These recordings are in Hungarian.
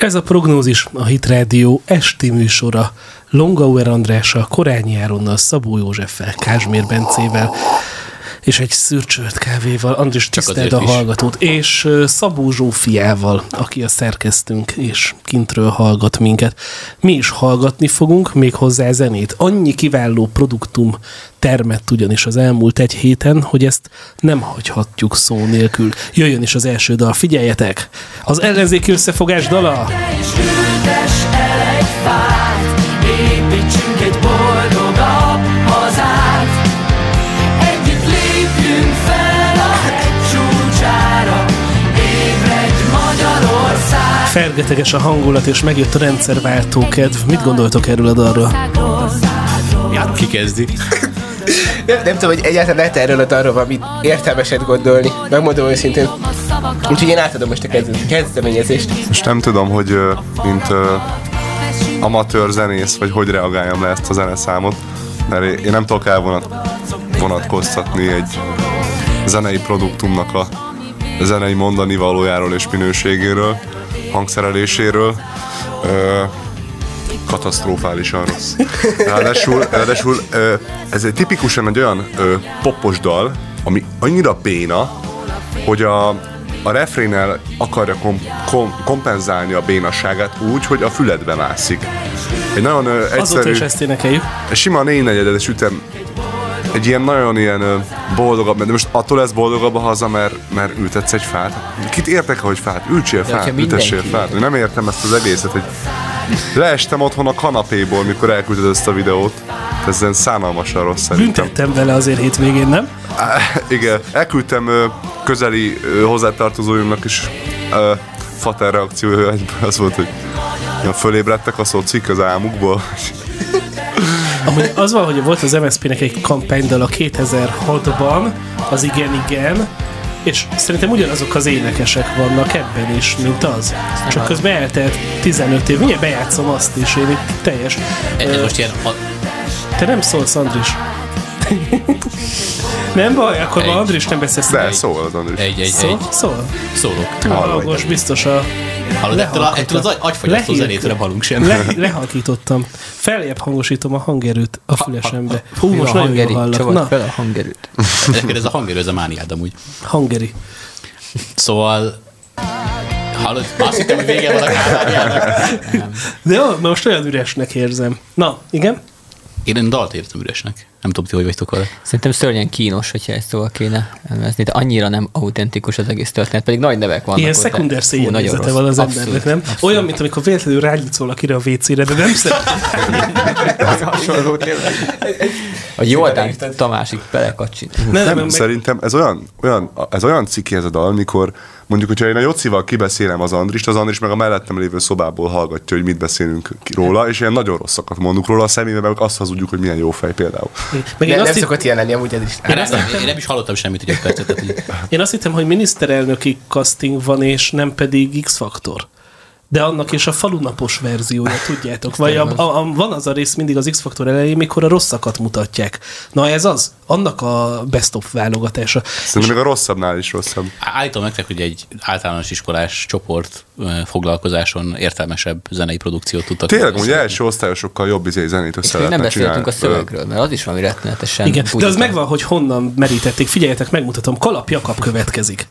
Ez a prognózis a Hit Radio esti műsora. Longauer Andrással, Korányi Áronnal, Szabó Józseffel, Kázsmér Bencével, és egy szürcsölt kávéval, Andris tiszteld a hallgatót, és Szabó Zsófiával, aki a szerkesztünk, és kintről hallgat minket. Mi is hallgatni fogunk, még hozzá zenét. Annyi kiváló produktum termett ugyanis az elmúlt egy héten, hogy ezt nem hagyhatjuk szó nélkül. Jöjjön is az első dal, figyeljetek! Az ellenzéki összefogás dala! építsünk Fergeteges a hangulat, és megjött a rendszerváltó kedv. Mit gondoltok erről a dalról? Ja, ki kezdi? Nem, nem tudom, hogy egyáltalán lehet erről a dalról valamit értelmeset gondolni. Megmondom őszintén. Úgyhogy én átadom most a kezdeményezést. Most nem tudom, hogy mint amatőr zenész, vagy hogy reagáljam le ezt a zeneszámot, mert én nem tudok elvonat, vonatkoztatni egy zenei produktumnak a zenei mondani valójáról és minőségéről, hangszereléséről. Ö, katasztrofálisan rossz. Ráadásul, ráadásul ö, ez egy tipikusan egy olyan ö, popos dal, ami annyira béna, hogy a, a refrénnel akarja kom, kom, kompenzálni a bénasságát úgy, hogy a füledbe mászik. Egy nagyon uh, egyszerű... Azóta is ezt énekeljük. Sima négynegyedes ütem egy ilyen nagyon ilyen boldogabb, de most attól lesz boldogabb a haza, mert, mert ültetsz egy fát. Kit értek, hogy fát? Ültsél fát, ültessél fát. Nem értem ezt az egészet, hogy leestem otthon a kanapéból, mikor elküldted ezt a videót. Ez ilyen szánalmasan rossz szerintem. Büntettem vele azért hétvégén, nem? igen, elküldtem közeli hozzátartozóimnak is fater reakciója az volt, hogy fölébredtek a szocik az álmukból. Amúgy az van, hogy volt az MSZP-nek egy kampánydal a 2006-ban, az igen, igen, és szerintem ugyanazok az énekesek vannak ebben is, mint az. Csak közben eltelt 15 év. Mindjárt bejátszom azt is, én itt teljes. Ez most ilyen... Te nem szólsz, Andris. Nem baj, akkor egy. Andris nem beszélsz. De szól az Andris. Egy, egy, szól? egy. Szól? Szólok. Hallgos, biztos a... Hallod, ettől, ettől az agyfagyasztó zenét nem hallunk sem. Le, lehalkítottam. Feljebb hangosítom a hangerőt a fülesembe. Hú, most nagyon jól hallak. Na. fel a hangerőt. ez a hangerő, ez a mániád amúgy. Hangeri. Szóval Hallod? Azt hittem, hogy vége van a kárváriának. De jó, most olyan üresnek érzem. Na, igen? Én dalt értem üresnek. Nem tudom, ti hogy vagytok vele. Szerintem szörnyen kínos, hogyha ezt szóval kéne elmezni. De annyira nem autentikus az egész történet, pedig nagy nevek vannak. Ilyen szekunder szégyenlézete van az abszolút, embernek, nem? Abszolút. Olyan, mint amikor véletlenül rágyicol akire a WC-re, de nem szeretem. hasonló A Jordán Tamásik belekacsint. Nem, nem, nem, szerintem ez olyan, olyan, ez olyan ciki ez a dal, amikor mondjuk, hogyha én a Jocival kibeszélem az Andrist, az Andris meg a mellettem lévő szobából hallgatja, hogy mit beszélünk róla, és ilyen nagyon rosszakat mondunk róla, a szemébe meg azt hazudjuk, hogy milyen jó fej például. Meg én nem, azt nem szokott ilyen lenni, amúgy ez is. Én, azt, én nem is hallottam semmit, hogy egy percet. Én azt hittem, hogy miniszterelnöki casting van, és nem pedig X-faktor de annak is a falunapos verziója, tudjátok. Vagy a, a, a, van az a rész mindig az X-faktor elején, mikor a rosszakat mutatják. Na ez az, annak a best of válogatása. Szerintem még a rosszabbnál is rosszabb. Állítom nektek, hogy egy általános iskolás csoport foglalkozáson értelmesebb zenei produkciót tudtak. Tényleg, hogy első osztályosokkal jobb izé zenét össze Nem beszéltünk a szövegről, mert az is valami rettenetesen. Igen, de az megvan, hogy honnan merítették. Figyeljetek, megmutatom, Kalap Jakab következik.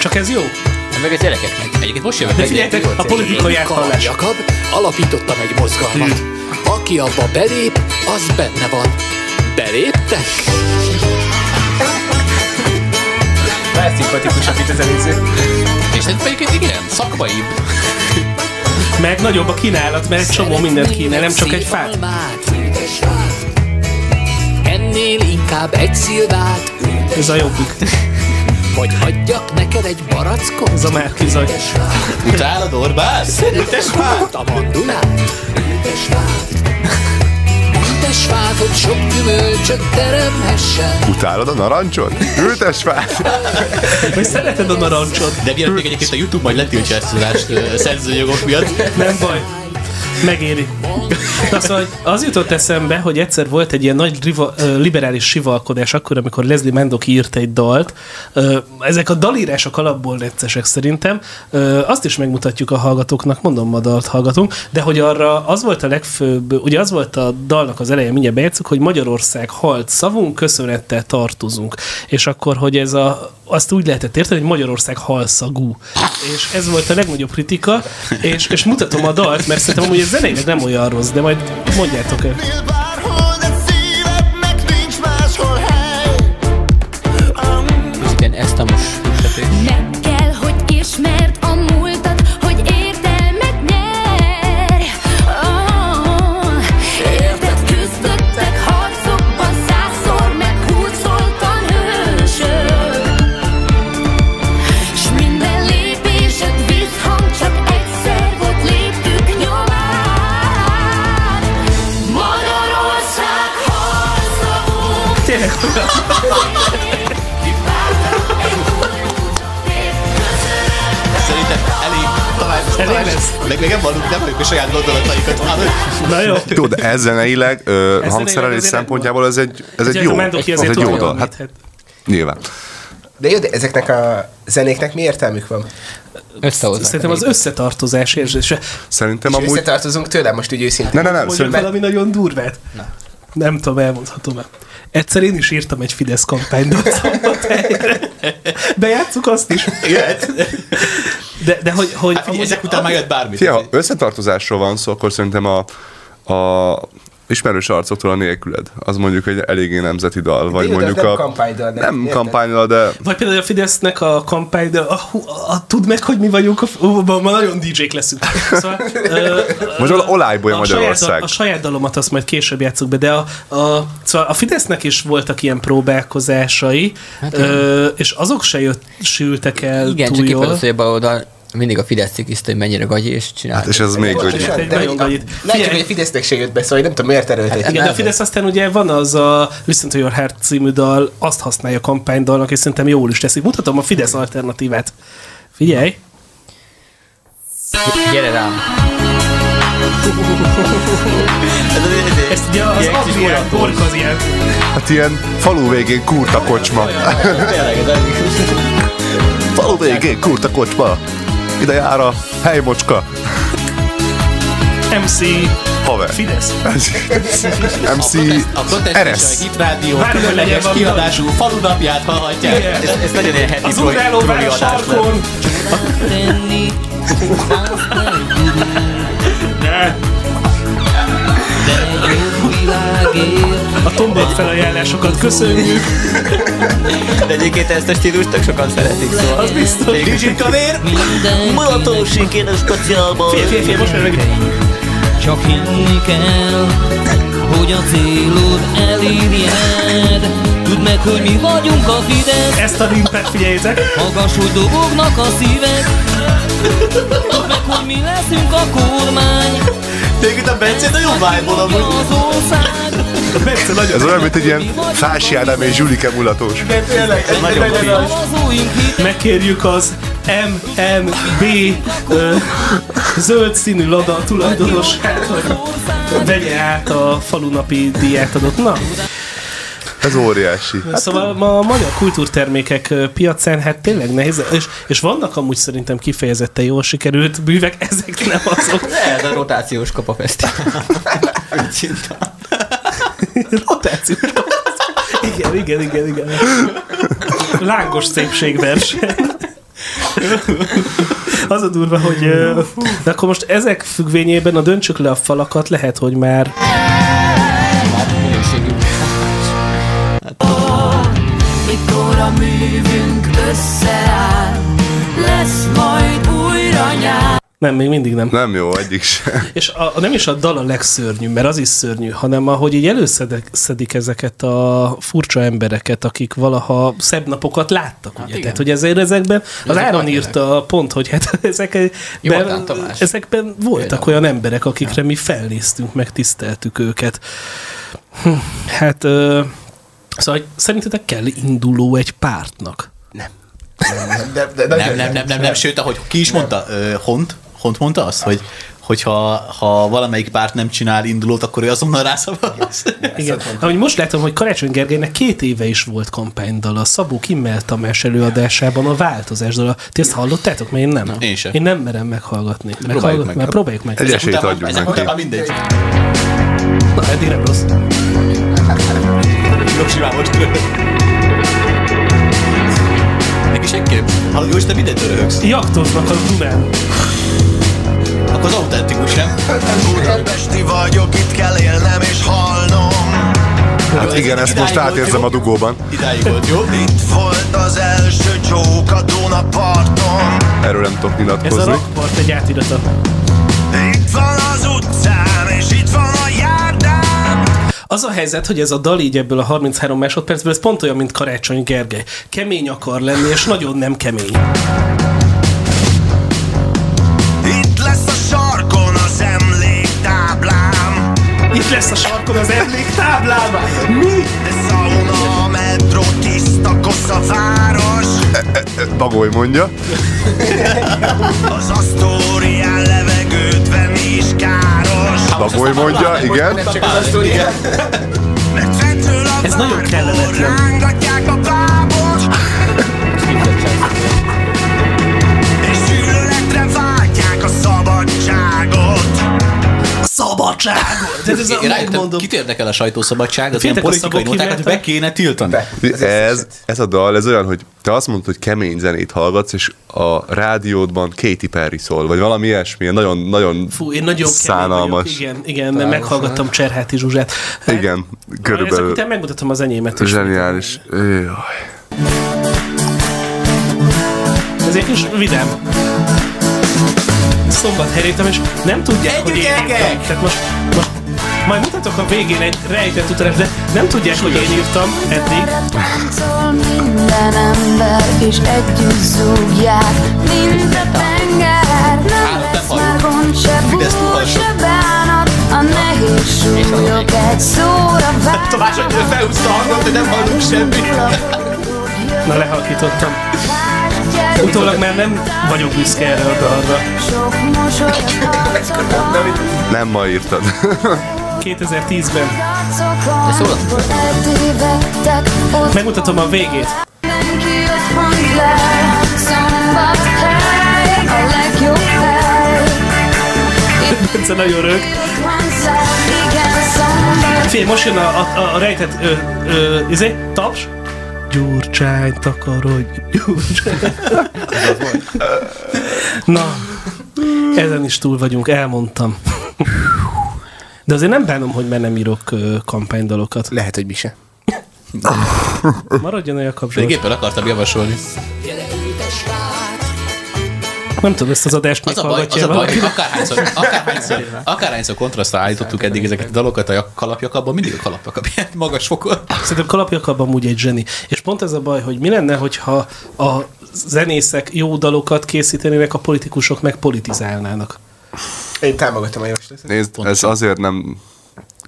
Csak ez jó? Meg a gyerekeknek. Egyébként most jövök. Figyeljetek, a politikai áthallás. Jakab, alapítottam egy mozgalmat. Hmm. Aki abba belép, az benne van. Beléptek? Már szimpatikusabb itt az előző. És ez egyébként igen, szakmai. Meg nagyobb a kínálat, mert egy csomó mindent kínál, nem csak egy fát. Ennél inkább egy szilvát. Ez a jobbik. Vagy hagyjak neked egy barackot? Ez a Márki zaj. Utálod Orbán? Ültes fát a mandulát. Ültes fát. Ültes fát, hogy sok gyümölcsöt teremhessen. Utálod a narancsot? Ültes fát. Vagy szereted a narancsot? De miért még egyébként a YouTube majd letiltja ezt az szerzőjogok miatt. Nem baj. Megéri. Na szóval az jutott eszembe, hogy egyszer volt egy ilyen nagy riva, liberális sivalkodás akkor, amikor Leslie Mandoki írt egy dalt. Ezek a dalírások alapból neccesek szerintem. Azt is megmutatjuk a hallgatóknak, mondom, ma dalt hallgatunk, de hogy arra az volt a legfőbb, ugye az volt a dalnak az eleje, mindjárt bejátszuk, hogy Magyarország halt szavunk, köszönettel tartozunk. És akkor, hogy ez a, azt úgy lehetett érteni, hogy Magyarország halszagú. És ez volt a legnagyobb kritika, és, és mutatom a dalt, mert szerintem amúgy ez zeneileg nem olyan rossz, de majd mondjátok el. Bárhol, de szívednek saját gondolataikat. Na jó. De ez zeneileg, ö, Ez hangszerelés szempontjából ez egy, ez egy Ugye, jó, azért egy jó dal. Hát nyilván. De jó, de ezeknek a zenéknek mi értelmük van? Összehozzák. Szerintem az összetartozás érzése. Szerintem És amúgy... összetartozunk tőlem most úgy őszintén. Ne, ne, nem, Mondjuk szerintem... valami nagyon durvát. Nem tudom, elmondhatom el. Egyszer én is írtam egy Fidesz szombathelyre. Bejátszuk azt is. De, de hogy, hogy Hát figyelj, ezek után már jött bármi. Fia, ha összetartozásról van szó, akkor szerintem a, a ismerős arcoktól a nélküled. Az mondjuk egy eléggé nemzeti dal. Vagy de mondjuk nem a... kampánydal, nem, Nem kampánydal, de Vagy például a Fidesznek a kampány, de a, a, a, tudd meg, hogy mi vagyunk, a, ma, ma nagyon DJ-k leszünk. Szóval, ö, Most a saját, Magyarország. dal- a saját dalomat azt majd később játszuk be, de a, a, szóval a Fidesznek is voltak ilyen próbálkozásai, hát, ö, és azok se jött, sültek el Igen, túl csak jól. hogy a baloldal mindig a Fidesz cikiszta, hogy mennyire gagyi, és csinál. Hát és ez még De nagyon hogy- a Fidesznek se jött be, szóval nem tudom, miért erőltették. Igen, de a. Fidesz aztán ugye van az a Listen to Your Heart című dal, azt használja kampánydalnak, és szerintem jól is teszik. Mutatom a Fidesz alternatívát. Figyelj! Gyere rám. Ezt ugye az Adrián Borkaz ilyen. Hát ilyen falu végén kurta kocsma. Tényleg, ez falu végén kurta kocsma. Ide jár a helymocska. MC Haver. Fidesz. MC A protest hit rádió különleges kiadású falunapját hallhatják. Ez, ez nagyon ilyen heti Az ugráló vár a sarkon. Ne. A tombok felajánlásokat köszönjük. De egyébként ezt a stílust tök sokan szeretik, szóval. Az biztos. Kicsit kavér! Mulatósink én a speciálban. Fél, fél, fél, most már meg... Csak hinni kell, hogy a célod elérjed. Tudd meg, hogy mi vagyunk a Fidesz, Ezt a limpet figyeljétek. hallgass, hogy dobognak a szíved. Tudd meg, hogy mi leszünk a kormány, Tényleg a Bence nagyon vibe amúgy. ország. Persze, nagyon. Ez olyan, mint egy ilyen Fási Ádám és Zsulike. Ez nagyon A hit, Megkérjük az MMB ö, zöld színű lada tulajdonosát, hogy vegye át a falunapi díjátadót. Na, Ez óriási. hát, szóval ma a magyar kultúrtermékek piacán hát tényleg nehéz, és, és vannak amúgy szerintem kifejezetten jól sikerült művek, ezek nem azok. Ez a rotációs kapafesztivál. Rotációs. Igen, igen, igen, igen. Lángos szépségverseny. Az a durva, hogy... De akkor most ezek függvényében a döntsük le a falakat, lehet, hogy már... a művünk összeáll, lesz majd újra nyár. Nem, még mindig nem. Nem jó, egyik sem. És a, a, nem is a dal a legszörnyűbb, mert az is szörnyű, hanem ahogy így előszedik ezeket a furcsa embereket, akik valaha szebb napokat láttak, ugye? igen. Tehát, hogy ezért ezekben, az Ezek Áron írta pont, hogy hát ezekben, Jordán Tamás. ezekben voltak Például. olyan emberek, akikre mi felnéztünk, meg tiszteltük őket. Hm, Hát, ö, szóval szerintetek kell induló egy pártnak? De, de, de, Nem, nem, nem, nem, nem, sőt, ahogy ki is mondta, ö, Hont, Hont mondta azt, hogy hogyha ha valamelyik párt nem csinál indulót, akkor ő azonnal rászavaz. Igen. Ahogy most látom, hogy Karácsony Gergelynek két éve is volt kampánydala. Szabó Kimmel Tamás előadásában a változás dala. Ti ezt hallottátok? Mert én nem. Én sem. Én nem merem meghallgatni. Próbáljuk Meghallgat, meg. Mert próbáljuk meg. Egy esélyt adjunk ezek után mindegy. Na, eddig nem rossz. Jó, simán most külön. Neki senki. Hallod, Józsi, te mindent röhögsz. Jaktoznak a Dunán. Akkor az autentikus, nem? Budapesti vagyok, itt kell élnem és halnom Hát igen, ezt most átérzem jó? a dugóban. Idáig volt jó. Itt volt az első csók a Dunaparton Erről nem tudok Ez a nyilatkozni. rockpart egy átirata. Itt van az utcán, Az a helyzet, hogy ez a dal így ebből a 33 másodpercből, ez pont olyan, mint Karácsony Gergely. Kemény akar lenni, és nagyon nem kemény. Itt lesz a sarkon az emléktáblám Itt lesz a sarkon az emléktáblám. Mi? De sauna, metró, tiszta kosz a város Bagoly mondja. Az Asztórián levegőt venni is káros Bagoly mondja, igen. Ez nagyon kellemetlen. A szabadságot! Tehát ez a, megmondom. kit érdekel a sajtószabadság, az ilyen politikai notákat be kéne tiltani. Ez, ez a dal, ez olyan, hogy te azt mondod, hogy kemény zenét hallgatsz, és a rádiódban Katy Perry szól, vagy valami ilyesmi, nagyon, nagyon Fú, én nagyon szánalmas. vagyok. Igen, igen, mert meghallgattam Cserháti Zsuzsát. Hát, Igen, Ezek körülbelül után megmutatom az enyémet is. zseniális. Jaj. Ez egy kis vidám. Szombat herétem, és nem tudják, hogy én írtam. Tehát most, most majd mutatok a végén egy rejtett utalás, de nem tudják, hogy én írtam eddig. Minden ember, és együtt zúgják, mint a tenger. Nem lesz már gond, se túlhalljuk. se bánat, a nehéz súlyok egy szóra Tamás annyira felhúzta a hangot, hogy nem hallunk semmit. Na, lehalkítottam. Utólag már nem vagyok büszke erre a dalra. Nem ma írtad. 2010-ben. arcokon, eltévedtek, ott Megmutatom a végét. Bence nagyon rög. Figyelj, most jön a, a, a rejtett ö, ö, izé, taps. Gyurcsány, takarodj, Gyurcsány. Na, ezen is túl vagyunk, elmondtam. De azért nem bánom, hogy már nem írok kampánydalokat. Lehet, hogy mi se. Maradjon a Jakab Még Zsolt. éppen akartam javasolni. Nem tudom, ezt az adást Az a baj, az a baj, hogy akárhányszor, akárhányszor, akárhányszor kontrasztra állítottuk eddig ezeket a dalokat a kalapjakabban, mindig a kalapjakab ilyen magas fokon. Szerintem Kalapjakab amúgy egy zseni. És pont ez a baj, hogy mi lenne, hogyha a zenészek jó dalokat készítenének, a politikusok meg politizálnának. Én támogatom a javaslatot. Nézd, ez Pontosan. azért nem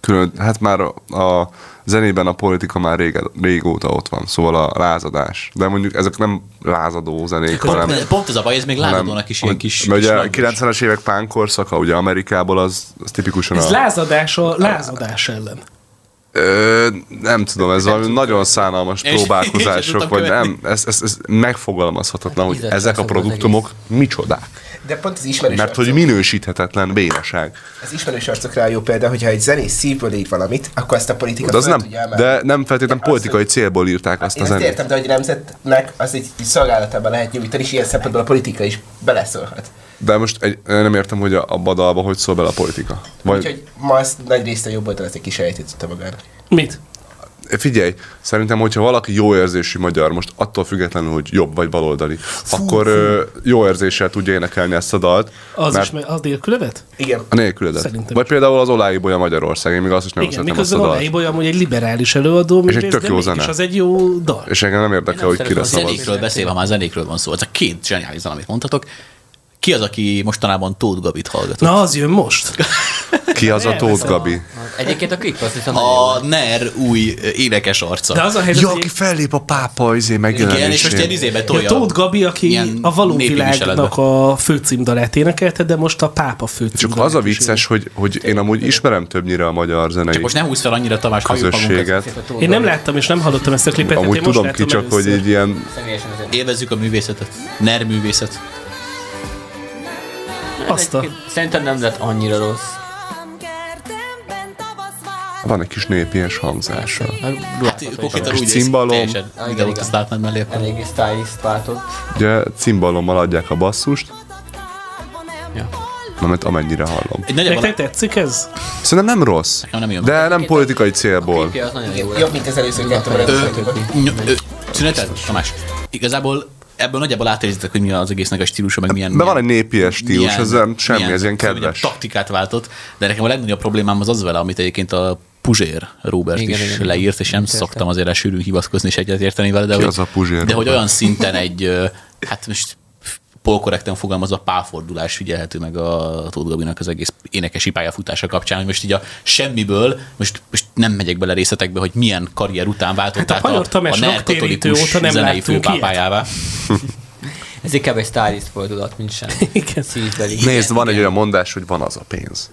külön, hát már a, a zenében a politika már rége, régóta ott van, szóval a lázadás. De mondjuk ezek nem lázadó zenék, hanem... Pont, pont ez a baj, ez még lázadónak is ilyen kis... Mert kis ugye a langos. 90-es évek pánkorszaka, ugye Amerikából az, az tipikusan Ez a... lázadás a lázadás ellen. Ö, nem tudom, ez valami nagyon szánalmas sem próbálkozások, tudtam vagy követni. nem, ez, ez, ez megfogalmazhatatlan, hogy ezek a produktumok micsodák. De pont az ismerős Mert hogy arcok, minősíthetetlen bénaság. az ismerős arcokra jó példa, hogyha egy zenész szívből ír valamit, akkor ezt a politika De az nem, tudja emelni. de nem feltétlenül De az, politikai hogy- célból írták azt Én a ezt zenét. értem, de hogy nemzetnek az egy egy szolgálatában lehet nyújtani, és ilyen szempontból a politika is beleszólhat. De most egy, nem értem, hogy a, abba a dalba hogy szól bele a politika. Vagy, Úgyhogy ma azt nagy részt a jobb oldal ezt egy kisejtette magának. Mit? Figyelj, szerintem, hogyha valaki jó érzésű magyar, most attól függetlenül, hogy jobb vagy baloldali, akkor ö, jó érzéssel tudja énekelni ezt a dalt. Az mert is, az nélkülövet? Igen. A nélküledet. Szerintem Vagy is. például az Olái Bolya Magyarország, én még azt is nem Igen, szeretem azt a dalt. Olai Boly amúgy egy liberális előadó, egy művész, tök jó zene. az egy jó dal. És engem nem érdekel, hogy kire szavaz. Zenékről beszélve, ha már zenékről van szó, ez a két zseniális zene, amit mondhatok. Ki az, aki mostanában Tóth Gabit hallgatott? Na, az jön most. Ki az a Tóth Gabi? Egyébként a klip az viszont A. NER új énekes arca. De az a helyzet, Ja, aki fellép a pápa izé Igen, és most ilyen megjelenésén. izébe Ja, tolja. Tóth Gabi, aki a való világnak a főcímdalát énekelte, de most a pápa főcímdalát Csak az a vicces, hogy, hogy én amúgy ismerem többnyire a magyar zenei Csak most ne húzz fel annyira, Tamás, közösséget. Én nem láttam és nem hallottam ezt a klipet, Amúgy tudom ki, csak hogy egy ilyen. Élvezzük a művészetet. NER művészet. Azt a... Szerintem nem lett annyira rossz. van egy kis népies hangzása. Hát konkrétan kis úgy cimbalom. teljesen igen, igen. azt látnád mellé. Eléggé stylist váltott. Ugye cimbalommal adják a basszust, Ja. na, mert amennyire hallom. Egy Nektek tetszik ez? Szerintem nem rossz, Nekem nem jön. de nem politikai célból. Jó. Jobb, mint az ny- ö, Szünetel, Tamás. Igazából ebből nagyjából átérzitek, hogy mi az egésznek a stílusa, meg milyen... De van milyen- egy népies stílus, ez nem semmi, ez ilyen hogy mondjam, kedves. taktikát váltott, de nekem a legnagyobb problémám az az vele, amit egyébként a Puzsér Robert Igen, is igen, leírt, és nem Értem. szoktam azért sűrűn hivatkozni és egyetérteni vele, de, Ki hogy, az a Puzsér de hogy Robert? olyan szinten egy, hát most polkorrekten fogalmazva pálfordulás figyelhető meg a Tóth Gabinak az egész énekesi pályafutása kapcsán, hogy most így a semmiből, most, most nem megyek bele részletekbe, hogy milyen karrier után váltott Hát a át Tamás NER rocktérítő katolikus óta nem zenei főpápájává. Ez inkább egy stylist fordulat, mint sem. Igen. Szívbeli. Nézd, van egy olyan mondás, hogy van az a pénz.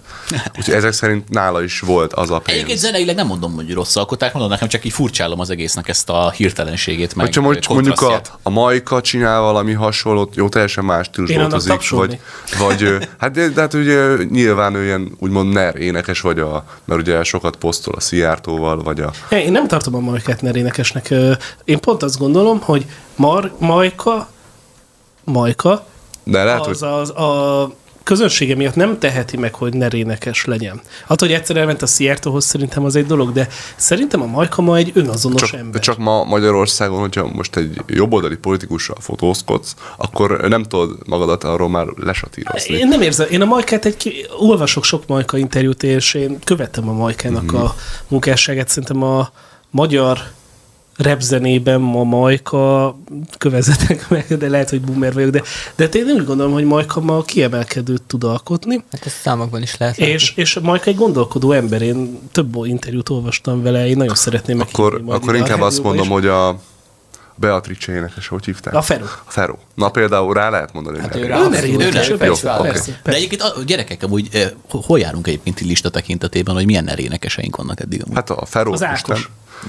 Úgyhogy ezek szerint nála is volt az a Egyébként pénz. zeneileg nem mondom, hogy rossz alkotás, mondom nekem csak így furcsálom az egésznek ezt a hirtelenségét, meg Hogyha mondjuk, mondjuk a, a Majka csinál valami hasonlót, jó, teljesen más tartozik, tapsolni. vagy, vagy hát, de, de hát ugye nyilván ő ilyen úgymond ner énekes, vagy a, mert ugye sokat posztol a Szijjártóval, vagy a Én nem tartom a Majkát nerénekesnek. Ö, Én pont azt gondolom, hogy Mar- Majka, Majka, de lehet, az, az a közönsége miatt nem teheti meg, hogy nerénekes legyen. Attól, hogy egyszer elment a Szijjártóhoz, szerintem az egy dolog, de szerintem a Majka ma egy önazonos csak, ember. csak ma Magyarországon, hogyha most egy jobboldali politikussal fotózkodsz, akkor nem tudod magadat arról már lesatírozni. Én nem érzem, én a Majkát egy, olvasok sok Majka interjút, és én követtem a Majkának Mhm. a munkásságát. Szerintem a magyar repzenében ma Majka, kövezetek meg, de lehet, hogy boomer vagyok, de, de én úgy gondolom, hogy Majka ma kiemelkedőt tud alkotni, Hát ez számokban is lehet. látni. és, és Majka egy gondolkodó ember, én több interjút olvastam vele, én nagyon szeretném Akkor, akkor inkább azt mondom, és- hogy a Beatrice énekes, hogy hívták? A Fero. A Fero. Na például rá lehet mondani, Hát hát ő rá- Ő persze. De egyébként a gyerekek amúgy, eh, hol járunk egyébként lista tekintetében, hogy milyen nerénekeseink vannak eddig amúgy? Hát a Fero Az Ákos. Isten.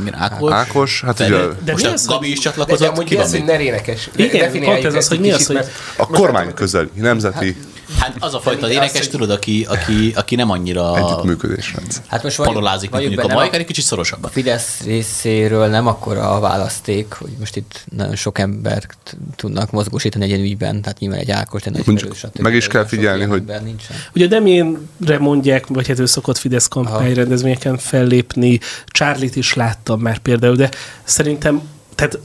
Igen, Ákos, Ákos, hát Feri. ugye- De most mi a az, Gabi is De, de csatlakozott, amúgy ki az, hogy nerénekes? Igen, pont ez az, hogy mi az, hogy- mert A kormány közeli, nemzeti Hát az a fajta az, énekes, hogy- tudod, aki, aki, aki nem annyira együttműködésrendszer. Hát most parolázik, mint valljuk mondjuk a benne, Majka, egy kicsit szorosabban. A Fidesz részéről nem akkora a választék, hogy most itt nagyon sok embert tudnak mozgósítani egy ilyen ügyben, tehát nyilván egy Ákos, de nagy Mondjuk stb. meg is kell figyelni, hogy- nincsen. Ugye Demienre mondják, vagy hát ő szokott Fidesz kampányrendezvényeken fellépni, Charlie-t is láttam már például, de szerintem, tehát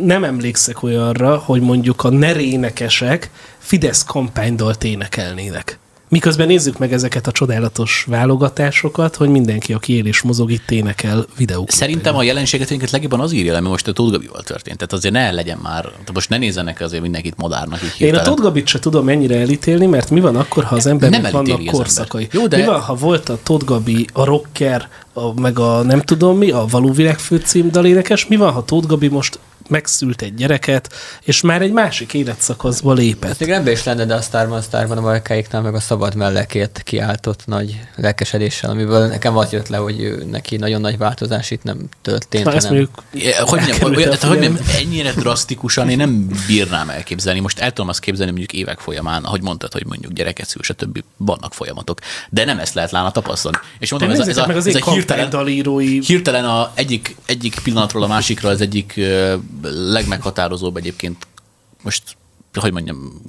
nem emlékszek olyanra, hogy mondjuk a nerénekesek Fidesz kampánydalt énekelnének. Miközben nézzük meg ezeket a csodálatos válogatásokat, hogy mindenki, aki él és mozog, itt énekel videók. Szerintem a jelenséget egyébként legjobban az írja mert most a Tóth Gabival történt. Tehát azért ne legyen már, most ne nézzenek azért mindenkit modárnak. Így Én a. Tóth Gabit se tudom mennyire elítélni, mert mi van akkor, ha az embernek Nem vannak korszakai? ember. Jó, de- Mi van, ha volt a Tóth Gabi, a rocker, a, meg a nem tudom mi, a való világ főcím dalénekes? Mi van, ha Tóth Gabi most megszült egy gyereket, és már egy másik életszakaszba lépett? Még rendben is lenne, de a Starban, a Starban a Majkáiknál meg a szabad mellekért kiáltott nagy lelkesedéssel, amiből nekem az jött le, hogy ő, neki nagyon nagy változás itt nem történt. Na, ezt hanem- mondjuk Hogy mondjam, elkerülte olyan, a tehát, hogy nem, ennyire drasztikusan én nem bírnám elképzelni. Most el tudom azt képzelni mondjuk évek folyamán, ahogy mondtad, hogy mondjuk gyereket szül, stb. vannak folyamatok. De nem ezt lehet lána tapasztalni. És mondom, ez a, ez a, meg az ez a hirtelen, kampánydalírói hirtelen a egyik, egyik pillanatról a másikra az egyik legmeghatározóbb egyébként. Most, hogy mondjam,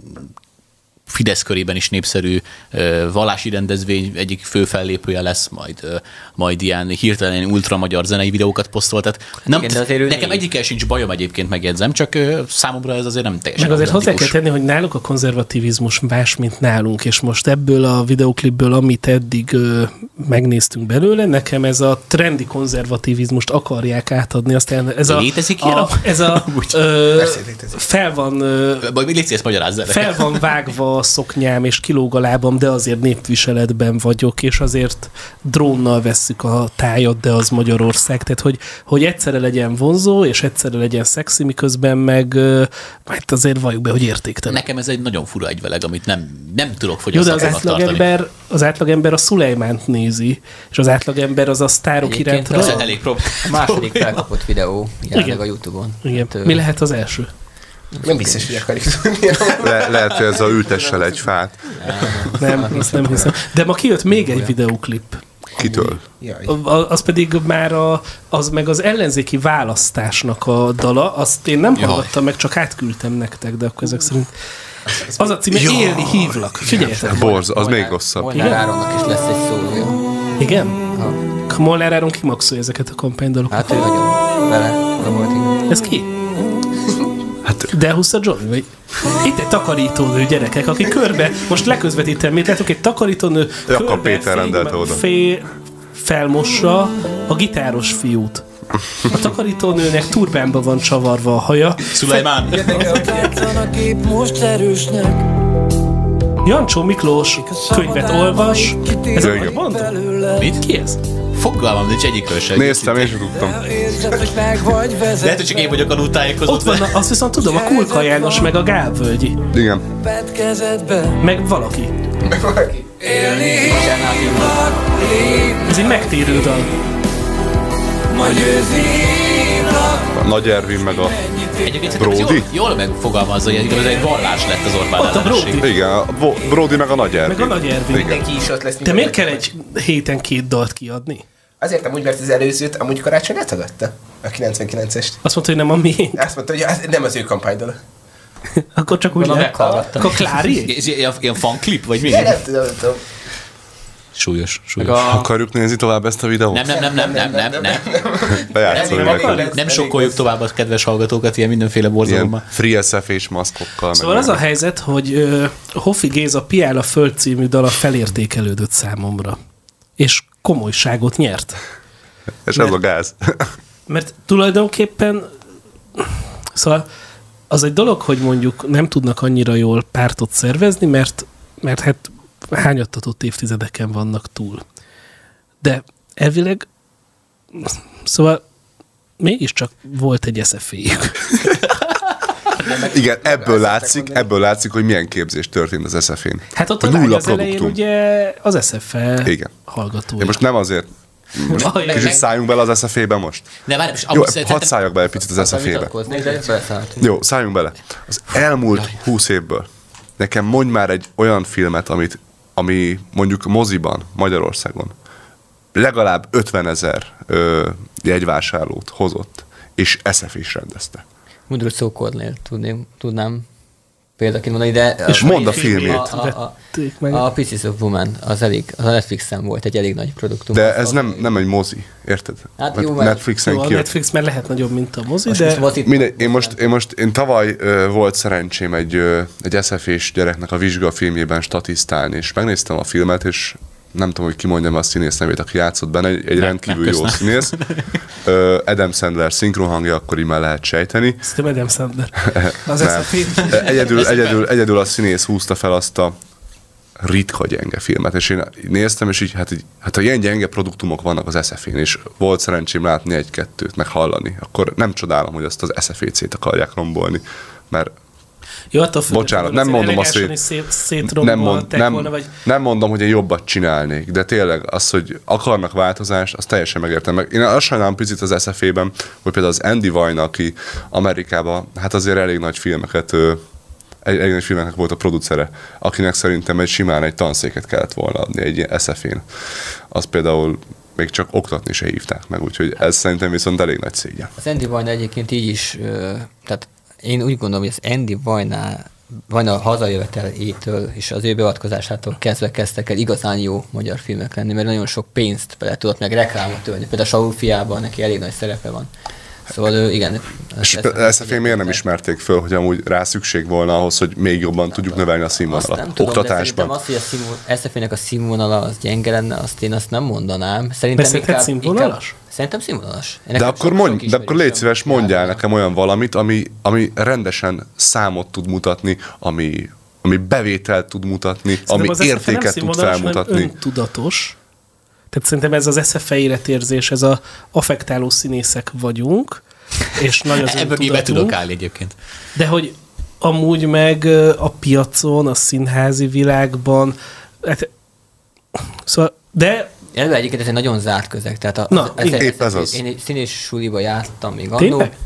Fidesz körében is népszerű ö, vallási rendezvény egyik fő fellépője lesz, majd, ö, majd ilyen hirtelen ultramagyar zenei videókat posztol. Tehát nem, Igen, azért nekem négy. egyikkel sincs bajom egyébként megjegyzem, csak ö, számomra ez azért nem teljesen Meg azért hozzá kell tenni, hogy náluk a konzervativizmus más, mint nálunk, és most ebből a videoklipből, amit eddig ö, megnéztünk belőle, nekem ez a trendi konzervativizmust akarják átadni, aztán ez a, Létezik ilyen? a, ez a ö, létezik. fel van ö, szíves, magyarázz el. fel van vágva a szoknyám, és kilóg a lábam, de azért népviseletben vagyok, és azért drónnal vesszük a tájat, de az Magyarország. Tehát, hogy, hogy egyszerre legyen vonzó, és egyszerre legyen szexi, miközben meg, hát azért valljuk be, hogy értéktelen. Nekem ez egy nagyon fura egyveleg, amit nem, nem tudok Jó, de az tartani. átlagember, az átlagember a Szulejmánt nézi, és az átlagember az a sztárok iránt Ez elég prób- A második felkapott videó jelenleg Igen. a Youtube-on. Igen. Hát, Mi lehet az első? Nem biztos, hogy akarjuk tudni. Le, lehet, hogy ez a ültessel egy fát. Nem, azt nem hiszem. De ma kijött még egy videóklip. Kitől? Jaj. Az pedig már a, az meg az ellenzéki választásnak a dala, azt én nem Jaj. hallgattam meg, csak átküldtem nektek, de akkor ezek szerint az a címe Élni hívlak. Figyeljetek. Borz, az még rosszabb. Molnár Áronnak is lesz egy szólója. Igen? Molnár Áron kimaxolja ezeket a kampánydalokat. Hát ő nagyon vele. Ez ki? Hát, de a Johnny, vagy? Itt egy takarítónő gyerekek, aki körbe, most leközvetítem, mit látok, egy takarítónő Jakab Péter fél- rendelte oda. Fél, felmossa a gitáros fiút. A takarítónőnek turbánba van csavarva a haja. Szulajmán. most erősnek Jancsó Miklós könyvet olvas. Ez a? Mit? Ki ez? Fogalmam, nincs egyikről sem. Néztem, sem tudtam. Meg Lehet, hogy csak én vagyok alul tájékozott. Ott van, a- azt viszont tudom, a Kulka János, meg a Gál Völgyi, Igen. Vedd kezedbe meg valaki. Élni Ez egy megtérő dal. majd A Nagy Ervin meg a... Egyébként Brody? Jól, jól megfogalmazza, hogy ez egy vallás lett az Orbán Ott a. Brody. Igen, a Brody meg a Nagy Ervin. Meg a Nagy Ervin. Mindenki is ott lesz. De miért kell egy héten két dalt kiadni? Azért amúgy, mert az előzőt amúgy karácsony letagadta. A 99-est. Azt mondta, hogy nem a miénk. Azt mondta, hogy az nem az ő kampánydala. Akkor csak úgy lehet. meghallgattam. Akkor Klári? Ilyen, fanklip, vagy mi? De nem tudom, nem tudom. Súlyos, súlyos. a, Akarjuk nézni tovább ezt a videót? Nem, nem, nem, nem, nem, nem, nem. Nem, nekünk. nem, Nem sokkoljuk tovább a kedves hallgatókat ilyen mindenféle borzalommal. Free SF és maszkokkal. Szóval az a helyzet, hogy uh, Hoffi Géza Piál a Föld című dala felértékelődött számomra. És komolyságot nyert. És ez a gáz. Mert tulajdonképpen szóval az egy dolog, hogy mondjuk nem tudnak annyira jól pártot szervezni, mert, mert hát hányattatott évtizedeken vannak túl. De elvileg szóval mégiscsak volt egy eszeféjük. Igen, ebből látszik, ebből látszik, hogy milyen képzés történt az SF-én. Hát ott a lány nulla az elején produktum. ugye az SFE Igen. hallgatója. Én most nem azért, most Aj, kicsit meg- szálljunk bele az SF-be most. Ne, várj, és Jó, hadd szerintem... szálljak bele egy picit az beleszálltunk. Jó, szálljunk bele. Az elmúlt húsz évből nekem mondj már egy olyan filmet, amit, ami mondjuk moziban, Magyarországon legalább 50 ezer jegyvásárlót hozott, és SF is rendezte. Mudrú Szókornél tudném, tudnám példaként mondani, de... És a- mondd a filmjét. A, a, a, a Pieces of Woman, az elég, az a Netflixen volt egy elég nagy produktum. De ez nem, nem egy mozi, érted? Hát Mert jó, mert- Netflixen Jó, a. Netflix már lehet nagyobb, mint a mozi, Most, de most Mindegy, én most, én most, én tavaly ö, volt szerencsém egy, ö, egy SF-és gyereknek a vizsgafilmjében statisztálni, és megnéztem a filmet, és nem tudom, hogy kimondjam a színész nevét, aki játszott benne, egy, egy rendkívül jó köszönöm. színész. Ö, Adam Sandler szinkronhangja, akkor így már lehet sejteni. Szerintem Adam Sandler. Az Nem. Egyedül, egyedül, egyedül a színész húzta fel azt a ritka gyenge filmet, és én néztem, és így, hát, így, hát ha ilyen gyenge produktumok vannak az SF-én, és volt szerencsém látni egy-kettőt, meg hallani, akkor nem csodálom, hogy azt az SFC-t akarják rombolni, mert Jó, attól függetlenül Bocsánat, nem mondom azt, hogy- szét, nem, mond, nem, volna, vagy nem mondom, hogy én jobbat csinálnék, de tényleg az, hogy akarnak változást, azt teljesen megértem meg. Én azt sajnálom picit az SF-ben, hogy például az Andy Vine, aki Amerikában, hát azért elég nagy filmeket, egy, elég nagy filmeknek volt a producere, akinek szerintem egy simán egy tanszéket kellett volna adni egy ilyen SF-én. Az például még csak oktatni se hívták meg, úgyhogy ez szerintem viszont elég nagy szégyen. Az Andy Vajna egyébként így is, tehát én úgy gondolom, hogy az Andy Vajna Vajna hazajövetelétől és az ő beavatkozásától kezdve kezdtek el igazán jó magyar filmek lenni, mert nagyon sok pénzt bele tudott meg reklámot tölni. Például a Saul fiában neki elég nagy szerepe van. Szóval ő, igen. És ezt- a miért nem ismerték föl, hogy amúgy rá szükség volna ahhoz, hogy még jobban tudjuk növelni a Azt színvonalat nem tudom, de oktatásban? szerintem az, hogy a színvon, a színvonala az gyenge lenne, azt én azt nem mondanám. Szerintem De szerinted színvonalas? Inkább, szerintem színvonalas. Én De akkor, sok- mondj, sok de akkor légy szíves, mondjál járnak. nekem olyan valamit, ami, ami rendesen számot tud mutatni, ami, ami bevételt tud mutatni, ami Szerintem nem értéket tud felmutatni. öntudatos. Tehát szerintem ez az SFA életérzés, ez a affektáló színészek vagyunk, és nagy az Ebből be tudok állni egyébként. De hogy amúgy meg a piacon, a színházi világban, hát, szóval, de Eleve egyébként ez egy nagyon zárt közeg. Tehát a, Na, az, igen, épp ez az. Én egy színés suliba jártam még annó. Tényleg?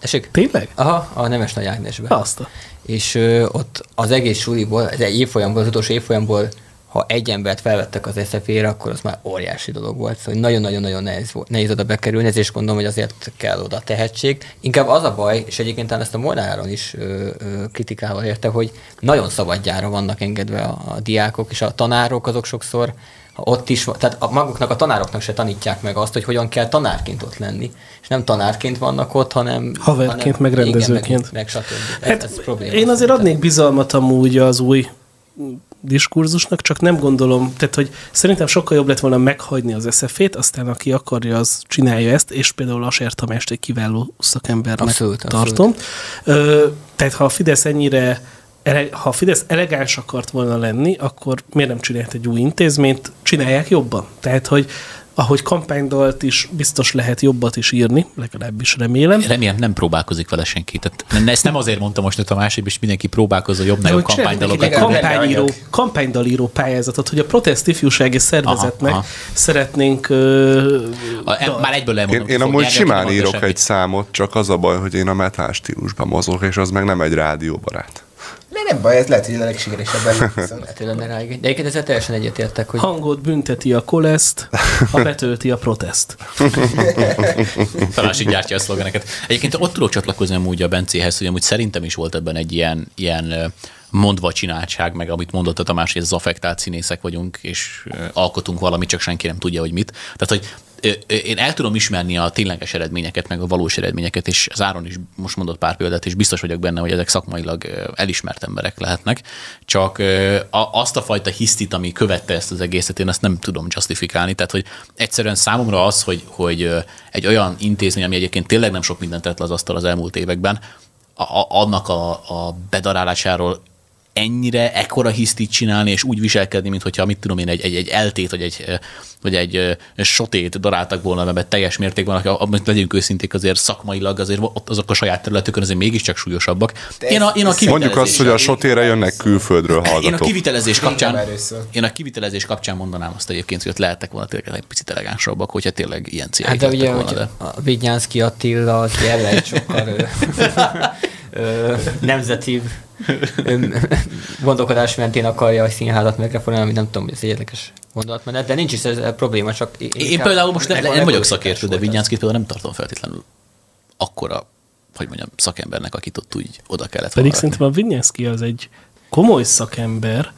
Tessék? tényleg? Aha, a Nemes Nagy Ágnesbe. Azt. És ö, ott az egész suliból, ez egy évfolyamból, az utolsó évfolyamból, ha egy embert felvettek az SZF-ére, akkor az már óriási dolog volt. Szóval nagyon-nagyon-nagyon nehéz, volt, nehéz oda bekerülni, ezért is gondolom, hogy azért kell oda tehetség. Inkább az a baj, és egyébként ezt a Molnáron is ö, ö, kritikával érte, hogy nagyon szabadjára vannak engedve a, a diákok, és a tanárok azok sokszor ott is, tehát a maguknak a tanároknak se tanítják meg azt, hogy hogyan kell tanárként ott lenni. És nem tanárként vannak ott, hanem... Haverként, hanem, meg igen, meg, meg stb. Ez, Hát, ez probléma. én azért adnék bizalmat amúgy az új diskurzusnak, csak nem gondolom, tehát hogy szerintem sokkal jobb lett volna meghagyni az SZF-ét, aztán aki akarja, az csinálja ezt, és például Aser Tamást egy kiváló szakembernek Abszolút, abszolút. tartom. Ö, tehát ha a Fidesz ennyire ha a Fidesz elegáns akart volna lenni, akkor miért nem csinált egy új intézményt? Csinálják jobban. Tehát, hogy ahogy kampánydalt is biztos lehet jobbat is írni, legalábbis remélem. Remélem nem próbálkozik vele senki. Tehát ne- ezt nem azért mondtam most a Tamás, és mindenki próbálkozza jobb-nagyobb hogy csináljuk kampánydalokat. kampányíró, kampánydalíró pályázatot, hogy a protest ifjúsági szervezetnek Aha, aha. szeretnénk ö, A- e- Már egyből Én, elmondom. én hogy amúgy simán írok egy számot, csak az a baj, hogy én a metal stílusban mozog, és az meg nem egy rádióbarát. De nem baj, ez lehet, hogy a legsikeresebb. Viszont. Hát lenne rá. De egyébként ezzel teljesen egyetértek, hogy hangot bünteti a koleszt, ha betölti a protest. Tamás így gyártja a szlogeneket. Egyébként ott tudok csatlakozni amúgy a Bencéhez, hogy amúgy szerintem is volt ebben egy ilyen, ilyen mondva csináltság, meg amit mondott a Tamás, hogy ez az affektált színészek vagyunk, és alkotunk valamit, csak senki nem tudja, hogy mit. Tehát, hogy én el tudom ismerni a tényleges eredményeket, meg a valós eredményeket, és az Áron is most mondott pár példát, és biztos vagyok benne, hogy ezek szakmailag elismert emberek lehetnek. Csak azt a fajta hisztit, ami követte ezt az egészet, én ezt nem tudom justifikálni. Tehát, hogy egyszerűen számomra az, hogy, hogy egy olyan intézmény, ami egyébként tényleg nem sok mindent tett le az asztal az elmúlt években, a, annak a, a bedarálásáról ennyire ekkora hisztit csinálni, és úgy viselkedni, mint hogyha, mit tudom én, egy, egy, egy eltét, vagy egy, vagy egy sotét daráltak volna be teljes mértékben, amit legyünk őszinték, azért szakmailag azért ott azok a saját területükön azért mégiscsak súlyosabbak. Én a, én a Mondjuk azt, hogy a sotére jönnek külföldről én a hallgatók. kivitelezés kapcsán, én a kivitelezés kapcsán mondanám azt egyébként, hogy ott lehettek volna tényleg egy picit elegánsabbak, hogyha tényleg ilyen céljaik Hát de ugye, volna. hogy De. a Vignyánszki Attila az sokkal ö, nemzeti gondolkodás mentén akarja a színházat megreformálni, ami nem tudom, hogy ez egy érdekes gondolatmenet, de nincs is ez a probléma, csak Én inkább például most ne, nem vagyok szakértő, de. Vigyánszkit például nem tartom feltétlenül akkora, hogy mondjam, szakembernek, akit ott úgy oda kellett Pedig volna szerintem a Vinyánszki az egy komoly szakember,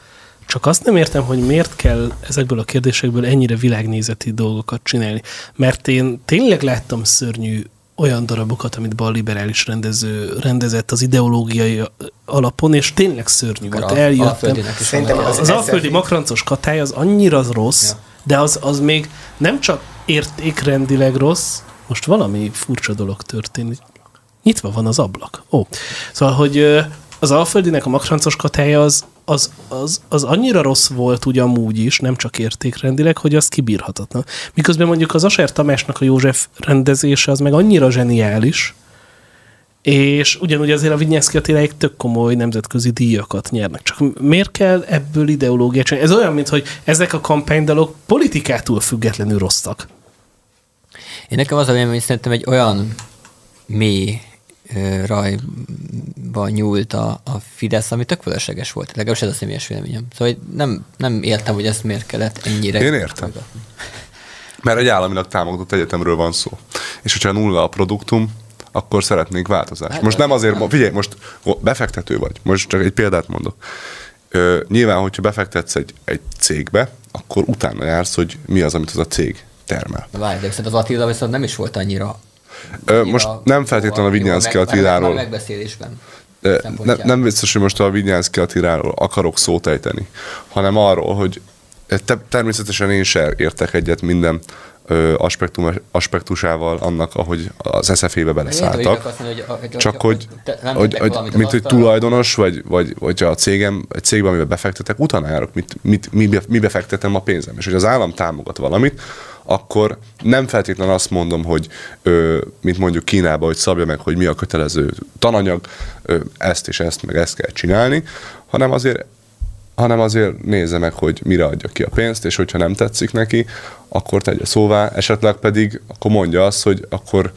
csak azt nem értem, hogy miért kell ezekből a kérdésekből ennyire világnézeti dolgokat csinálni. Mert én tényleg láttam szörnyű olyan darabokat, amit balliberális rendező rendezett az ideológiai alapon, és tényleg szörnyű volt. Eljöttem. Szerintem az- Az alföldi makrancos katály az annyira rossz, Ja. de az, az még nem csak értékrendileg rossz, most valami furcsa dolog történik. Nyitva van az ablak. Ó. Szóval, hogy az Alföldinek a makrancos katája az, az, az, az annyira rossz volt úgy amúgy is, nem csak értékrendileg, hogy az kibírhatatlan. Miközben mondjuk az Aser Tamásnak a József rendezése az meg annyira zseniális, és ugyanúgy azért a Vinyánszki Attiláig tök komoly nemzetközi díjakat nyernek. Csak miért kell ebből ideológiát csinálni? Ez olyan, mint hogy ezek a kampánydalok politikától függetlenül rosszak. Én nekem az a vélemény, hogy szerintem egy olyan mély rajba nyúlt a, a Fidesz, ami tök fölösleges volt. Legalábbis ez a személyes véleményem. Szóval nem, nem értem, hogy ezt miért kellett ennyire. Én értem. Mert egy államilag támogatott egyetemről van szó. És hogyha nulla a produktum, akkor szeretnénk változást. Hát, Most nem az- azért, figyelj, most befektető vagy. Most csak egy példát mondok. Ö, nyilván, hogyha befektetsz egy, egy cégbe, akkor utána jársz, hogy mi az, amit az a cég termel. Várj, de viszont az Attila viszont nem is volt annyira Ö, most nem feltétlenül a Vignyánszki A Attiláról. megbeszélésben. Ö, Ne, szempontjából. nem biztos, hogy most a Vignyánszki Attiláról akarok szót ejteni, hanem arról, hogy te, természetesen én se értek egyet minden ö, aspektum, aspektusával annak, ahogy az SZF-ébe beleszálltak. Azt mondani, hogy, hogy, Csak hogy, nem hogy, hogy mint hogy tulajdonos, vagy, vagy, vagy a cégem, egy cégben, amiben befektetek, utána járok, mit, mit, mibe, mibe fektetem a pénzem. És hogy az állam támogat valamit, akkor nem feltétlenül azt mondom, hogy ö, mint mondjuk Kínában, hogy szabja meg, hogy mi a kötelező tananyag, ö, ezt és ezt, meg ezt kell csinálni, hanem azért hanem azért nézze meg, hogy mire adja ki a pénzt, és hogyha nem tetszik neki, akkor tegye szóvá, esetleg pedig akkor mondja azt, hogy akkor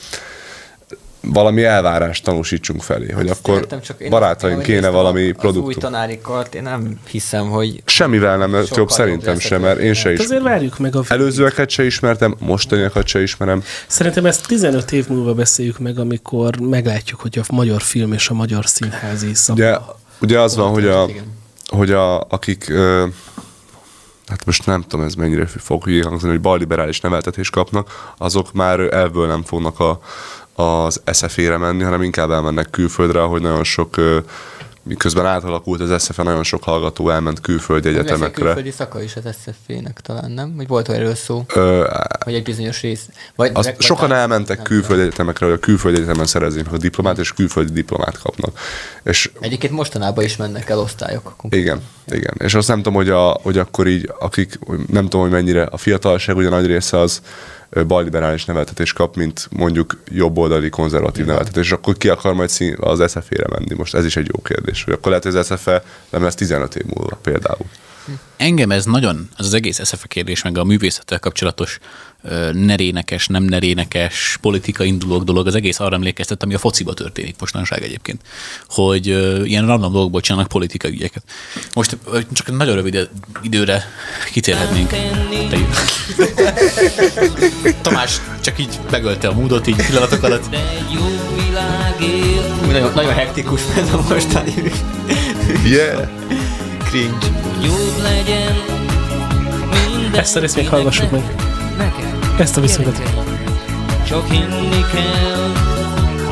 valami elvárást tanúsítsunk felé, hogy akkor Értem, csak én barátaim azt kéne valami Az új produktum. tanári kart, én nem hiszem, hogy Semmivel nem jobb, szerintem sem, mert én se is. azért várjuk meg a Előzőeket se ismertem, mostaniakat se ismerem. Szerintem ezt 15 év múlva beszéljük meg, amikor meglátjuk, hogy a magyar film és a magyar színházi szabad. Ugye, ugye az van, hogy, a, hogy a, akik, ö, hát most nem tudom ez mennyire fog hangzani, hogy balliberális neveltetést kapnak, azok már elvből nem fognak a, az SFE-re menni, hanem inkább elmennek külföldre, ahogy nagyon sok, miközben átalakult az SFE, nagyon sok hallgató elment külföldi egy egyetemekre. külföldi szaka is az SZF-nek talán, nem? Vagy volt erről szó? Ö, Vagy egy bizonyos rész? Vagy, az, vagy- sokan elmentek nem külföldi egyetemekre, hogy a külföldi egyetemen szerezni a diplomát, és külföldi diplomát kapnak. És. Egyébként mostanában is mennek el osztályok. konkrétan. Igen, igen. És azt nem tudom, hogy, a, hogy akkor így, akik, nem tudom, hogy mennyire a fiatalság, ugye nagy része az balliberális neveltetés kap, mint mondjuk jobboldali konzervatív neveltetés, és akkor ki akar majd szín, az SFE-re menni? Most ez is egy jó kérdés, hogy akkor lehet, hogy az SFE nem lesz 15 év múlva például. Engem ez nagyon, az az egész eszefe kérdés, meg a művészettel kapcsolatos ö, nerénekes, nem nerénekes, politika indulók dolog, az egész arra emlékeztet, ami a fociba történik mostanság egyébként. Hogy ö, ilyen random dolgokból csinálnak politikai ügyeket. Most ö, csak nagyon rövid időre kitérhetnénk. Te Tamás csak így megölte a múdot így pillanatok alatt. Nagyon, nagyon hektikus ez a mostani Yeah! Cringe. jobb legyen Ezt a részt még hallgassuk meg. Neked, Ezt a gyerekem, Csak hinni kell,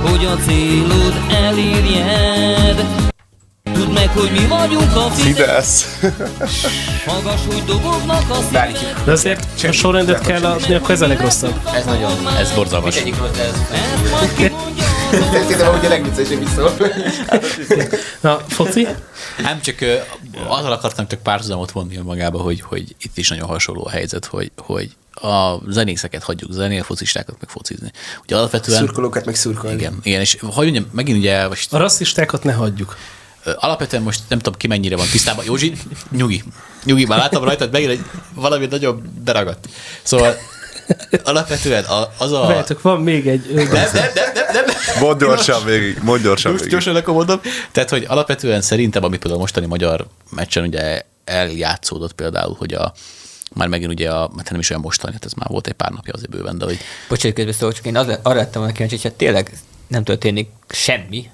hogy a célod elérjed. Tudd meg, hogy mi vagyunk a fidesz, magas, hogy dobognak a szívek. De azért a sorrendet kell adni, akkor ez a legrosszabb. Ez nagyon... Ez borzalmas. Ez... Majd kimondja Szerintem hogy a legviccesebb is szól. Na, foci? Nem, csak azzal akartam csak párhuzamot vonni magába, hogy, hogy itt is nagyon hasonló a helyzet, hogy, hogy a zenészeket hagyjuk zenél, focistákat meg focizni. Ugye alapvetően... Szurkolókat meg szurkolni. Igen, igen, és hogy mondjam, megint ugye most A rasszistákat ne hagyjuk. Alapvetően most nem tudom ki mennyire van tisztában. Józsi, nyugi. Nyugi, már láttam rajtad megint, hogy valami nagyon beragadt. Szóval alapvetően az a... Várjátok, van még egy... Nem, nem, nem. Mondd gyorsan végig, mondd gyorsan végig. gyorsan akkor mondom. Tehát, hogy alapvetően szerintem, ami például a mostani magyar meccsen ugye eljátszódott például, hogy a már megint ugye a, hát nem is olyan mostani, hát ez már volt egy pár napja azért bőven, de hogy Bocsánat, közben szól, csak én az, arra lettem volna kíváncsi, hogyha tényleg nem történik semmi,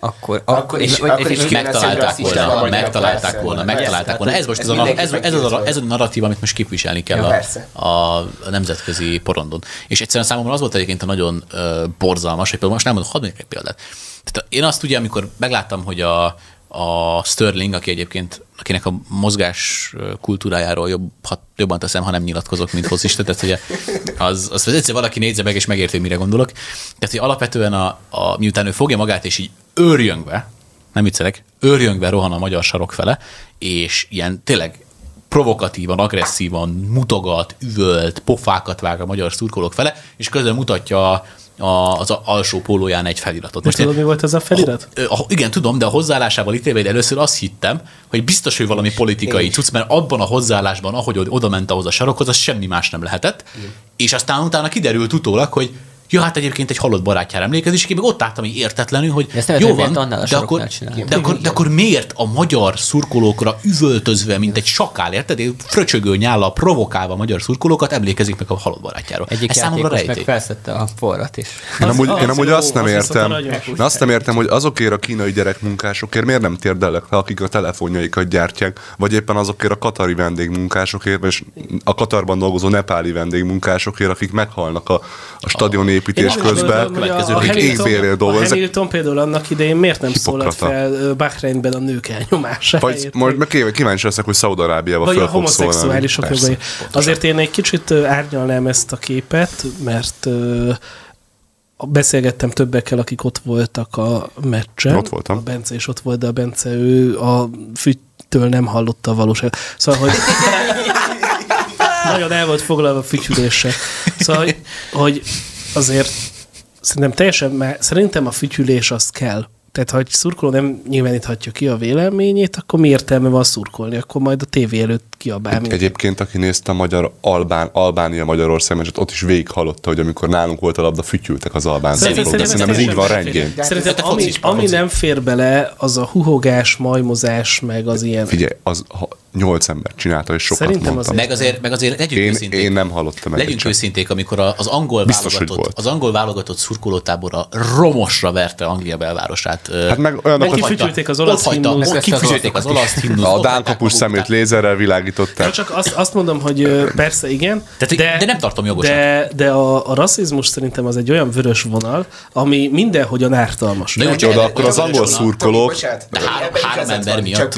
akkor... Akkor is- vagy- akkor vagy- kéne megtalálták volna, megtalálták volna, megtalálták volna. Ez most ez ez, a, ez, ez, az a, ez a narratív, amit most képviselni kell Ja, a, a, a nemzetközi porondon. És egyszerűen számomra az volt egyébként a nagyon uh, borzalmas, hogy például most nem mondok, hadd mondjak egy példát. Tehát én azt ugye, amikor megláttam, hogy a, a Sterling, aki egyébként akinek a mozgás kultúrájáról jobb, ha, jobban teszem, ha nem nyilatkozok, mint focista, tehát ugye az, az, az egyszer valaki nézze meg, és megérti, hogy mire gondolok. Tehát, hogy alapvetően a, a, miután ő fogja magát, és így őrjöngve, nem viccelek, őrjöngve rohan a magyar sarok fele, és ilyen tényleg provokatívan, agresszívan mutogat, üvölt, pofákat vág a magyar szurkolók fele, és közben mutatja a, a, az alsó pólóján egy feliratot. Most tudod, mi volt ez a felirat? Ö, a, igen, tudom, de a hozzáállásával ítélve, először azt hittem, hogy biztos, hogy valami politikai cucc, mert abban a hozzáállásban, ahogy oda ment ahhoz a sarokhoz, az semmi más nem lehetett. És aztán utána kiderült utólag, hogy Ja, hát egyébként egy halott barátjára emlékezik, és én meg ott álltam így értetlenül, hogy Ezt jó van, annál a de akkor, de, akkor, de akkor miért a magyar szurkolókra üvöltözve, mint egy sakál, érted? Egy Fröcsögő nyállal provokálva a magyar szurkolókat emlékezik meg a halott barátjáról. Egyik Ez számomra játékos meg felszette a forrat is. Én Az- amúgy, az én amúgy jó, azt nem az értem, én azt nem értem, hogy azokért a kínai gyerekmunkásokért miért nem térdelek le, akik a telefonjaikat gyártják, vagy éppen azokért a katari vendégmunkásokért, és a Katarban dolgozó nepáli vendégmunkásokért, akik meghalnak a, a stadion építés Én közben, a akik A dolgoznak. Hamilton például annak idején miért nem szólalt Hipokrata. fel ö, Bahreinben a nők elnyomásáért? Vagy majd meg kíváncsi- leszek, hogy Szaudarábiába vagy fel a fog szólni. Persze. Azért én egy kicsit árnyalnám ezt a képet, mert beszélgettem többekkel, akik ott voltak a meccsen. Ott voltam. A Bence is ott volt, de a Bence ő a füttől nem hallotta a valóságot. Szóval, hogy nagyon el volt foglalva a fütyüléssel. Szóval, hogy, hogy azért szerintem teljesen, mert szerintem a fütyülés az kell. Tehát, ha egy szurkoló nem nyilváníthatja ki a véleményét, akkor mi értelme van szurkolni? Akkor majd a tévé előtt kiabál. mint- Egyébként, aki nézte a magyar Albán, Albánia Magyarország meccset, ott is végig hallotta, hogy amikor nálunk volt a labda, fütyültek az albán Szerintem- szurkolók. De szerintem szerintem ez így van rendjén. Szerintem ami, ami nem fér bele, az a huhogás, majmozás, meg az ilyen... Figyelj, az ha nyolc ember csinálta, és sokat Szerintem mondtam. Meg azért, meg azért legyünk Én, őszinték. én nem hallottam Legyünk sem. őszinték, amikor az angol Biztos, válogatott, az angol válogatott szurkolótábora romosra verte Anglia belvárosát. Hát meg olyanokat, Meg kifütyülték az olasz himnuszt. Kifütyülték az olasz himnuszt. a Dán kapus szemét lézerrel Ja, világították. csak azt, azt mondom, hogy persze igen, Tehát, de nem tartom jogosnak. De, de a, a rasszizmus szerintem az egy olyan vörös vonal, ami mindenhogyan ártalmas. Na jó, de akkor az angol szurkolók, De három- ember miatt Csak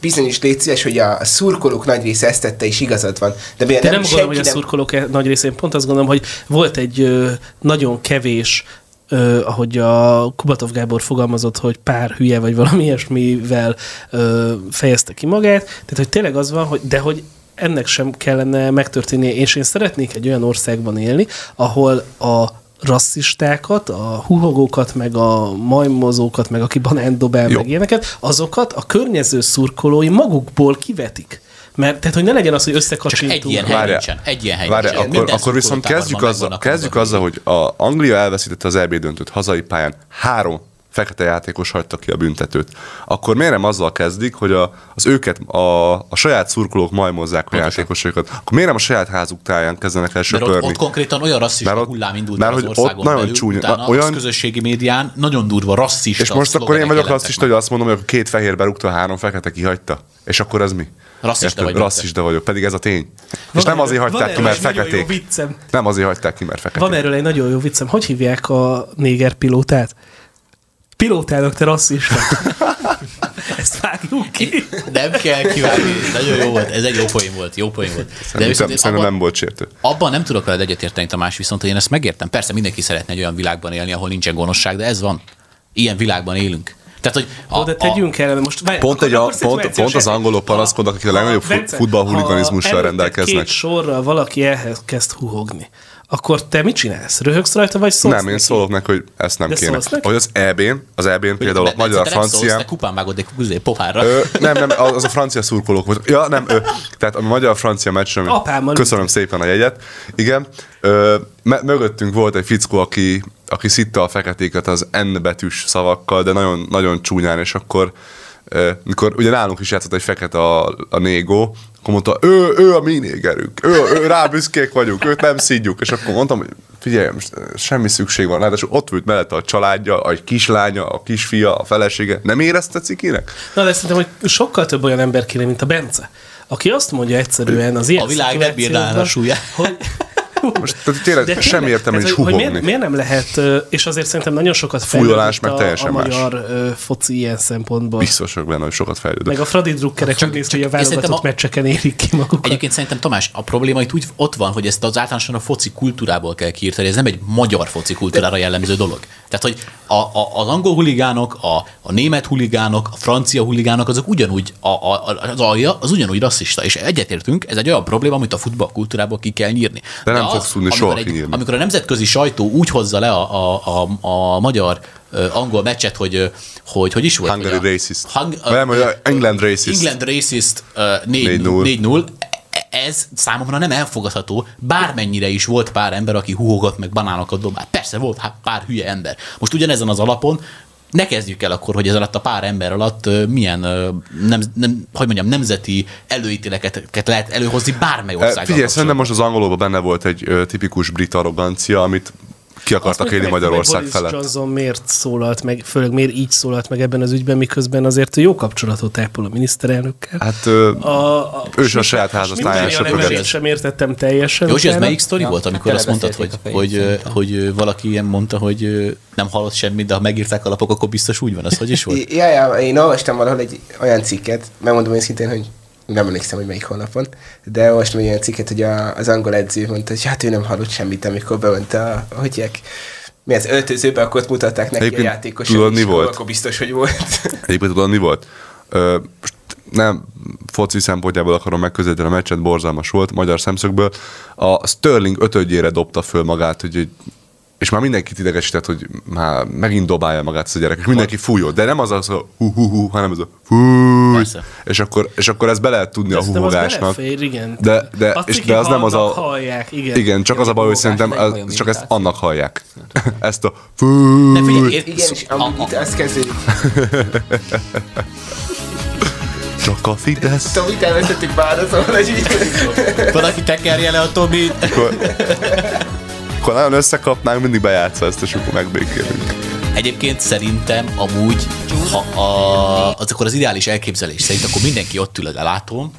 bizonyos légy szíves, hogy a szurkolók nagy része ezt tette, és igazad van. De De nem, nem gondolom, hogy a szurkolók e- nagy részén pont azt gondolom, hogy volt egy ö, nagyon kevés, ö, ahogy a Kubatov Gábor fogalmazott, hogy pár hülye vagy valami ilyesmivel ö, fejezte ki magát. Tehát, hogy tényleg az van, hogy, de hogy ennek sem kellene megtörténnie, és én szeretnék egy olyan országban élni, ahol a rasszistákat, a huhogókat, meg a majmozókat, meg aki banánt dob el, Jó. meg ilyeneket, azokat a környező szurkolói magukból kivetik. Mert tehát, hogy ne legyen az, hogy Csak összekacsintunk. egy ilyen hely Várjál. nincsen. Egy ilyen hely Várjál, nincsen. akkor, akkor viszont kezdjük azzal, kezdjük azzal, hogy a Anglia elveszítette az EB döntőt hazai pályán, három fekete játékos hagyta ki a büntetőt. Akkor miért nem azzal kezdik, hogy a, az őket, a, a saját szurkolók majmozzák a játékosokat? Akkor miért nem a saját házuk táján kezdenek el Mert ott, söpörni? ott konkrétan olyan rasszista Mert ott- hullám indult mert az hogy ott országon nagyon belül, csúnya- utána na, olyan- közösségi médián nagyon durva rasszista És most akkor én vagyok rasszista, meg. hogy azt mondom, hogy a két fehér berúgta, a három fekete kihagyta. És akkor ez mi? Rasszista Érted? vagy, Bence. Rasszista vagyok, pedig ez a tény. és Van nem erről- azért hagyták ki, mert feketék. viccem. Nem azért hagyták ki, mert feketék. Van erről egy nagyon jó viccem. Hogy hívják a néger pilótát? Pilótának te rasszista. Ezt vágjuk ki. Nem kell kivágni, nagyon jó volt, ez egy jó poén volt, jó poén volt. De viszont szerintem abban, nem volt sértő. abban nem tudok veled egyetérteni, Tamás, viszont hogy én ezt megértem. Persze mindenki szeretne egy olyan világban élni, ahol nincsen gonoszság, de ez van. Ilyen világban élünk. Tehát, hogy Ó, de tegyünk el, most várj, Pont, egy a, pont, pont az angolok panaszkodnak, akik a legnagyobb futballhuliganizmussal rendelkeznek. két sorral valaki ehhez kezd huhogni, akkor te mit csinálsz? Röhögsz rajta, vagy szólsz Nem, én neki? szólok neki, hogy ezt nem De kéne. Hogy az EB-n, az EB-n például a magyar francia... Kupán vágod egy kuzé pohárra. Ö, nem, nem, az a francia szurkolók volt. Ja, nem, ö, tehát a magyar-francia meccsen, Apámmal köszönöm ültünk. szépen a jegyet, igen, ö, mögöttünk volt egy fickó, aki, aki szitta a feketéket az N betűs szavakkal, de nagyon, nagyon csúnyán, és akkor mikor ugye nálunk is játszott egy fekete a, a négó, akkor mondta, ő, ő a mi négerünk, ő, ő, rá büszkék vagyunk, őt nem szidjuk, és akkor mondtam, hogy figyelj, most semmi szükség van, ráadásul ott ült mellette a családja, a kislánya, a kisfia, a felesége, nem érezte cikinek? Na, de szerintem, hogy sokkal több olyan ember kéne, mint a Bence, aki azt mondja egyszerűen az ilyen A világ nem bírná a súlyát. Hogy, Most tehát tényleg De semmi értelme tehát, is hogy, hogy húgogni. miért, miért, nem lehet, és azért szerintem nagyon sokat Fújolás meg a, teljesen a más. magyar ö, foci ilyen szempontból. Biztos vagyok benne, hogy sokat fejlődött. Meg a Fradi drukkerek úgy néz, hogy a válogatott a- meccseken érik ki magukat. Egyébként szerintem Tamás, a probléma itt úgy ott van, hogy ezt az általánosan a foci kultúrából kell kiírtani, ez nem egy magyar foci kultúrára jellemző dolog. Tehát, hogy a, a, az angol huligánok, a, a német huligánok, a francia huligánok, azok ugyanúgy, a, a, az alja, az ugyanúgy rasszista. És egyetértünk, ez egy olyan probléma, amit a futball kultúrából ki kell nyírni. De nem fogsz tudni soha egy, kinyírni. Amikor a nemzetközi sajtó úgy hozza le a, a, a, a magyar angol meccset, hogy, hogy hogy is volt? Hungary racist. Hung, Vagy nem, England racist. England racist ö, 4-0. 4-0. 4-0. Ez számomra nem elfogadható, bármennyire is volt pár ember, aki húgott meg banánokat dobált. Persze volt hát pár hülye ember. Most ugyanezen az alapon ne kezdjük el akkor, hogy ez alatt a pár ember alatt milyen, nem, nem, hogy mondjam, nemzeti előítéleket lehet előhozni bármely országgal. Figyelj, szerintem most az angolóban benne volt egy tipikus brit arrogancia, amit ki akartak élni Magyarország hogy felett. Boris Johnson miért szólalt meg, főleg miért így szólalt meg ebben az ügyben, miközben azért jó kapcsolatot ápol a miniszterelnökkel. Hát A, a, ő is a saját Schmidt-Mária söpröget. sem értettem teljesen. Józsi, ez melyik sztori Ja, volt, amikor azt mondtad, hogy, hogy, hogy, valaki ilyen mondta, hogy nem hallott semmit, de ha megírták a lapok, akkor biztos úgy van. Az hogy is volt? Ja, ja, én olvastam valahol egy olyan cikket, megmondom őszintén, hogy nem emlékszem, hogy melyik honlapon, de olvastam egy olyan cikket, hogy a, az angol edző mondta, hogy hát ő nem hallott semmit, amikor bement a, hogy hívják, mi az öltözőbe, akkor ott mutatták neki Egyébként a játékos, tudod, mi volt? akkor biztos, hogy volt. Egyébként tudod, mi volt? Ö, most nem foci szempontjából akarom megközelíteni a meccset, borzalmas volt, magyar szemszögből. A Sterling ötödjére dobta föl magát, hogy hogy- és már mindenkit idegesített, hogy már megint dobálja magát ez a gyerek, és mindenki fújott, de nem az az a hú, hú, hú, hanem az a fúj, és akkor, és akkor ezt be lehet tudni a Szerintem az húhogásnak. belefér, igen. De, de, Azt és, de az nem az a... Hallják, igen. Igen, csak az a baj, hogy szerintem ez egy az, csak ezt annak hallják. Ezt a De figyelj, ér, Igen, és amúgy itt azt kezdődik. csak a Fidesz. Mit elvesztettük bár, szóval, hogy így... valaki tekerje le a Tobit. Akkor nagyon összekapnánk, mindig bejátsza ezt, és akkor megbékélünk. Egyébként szerintem amúgy, ha a, az akkor az ideális elképzelés szerint, akkor mindenki ott ül a lelátón,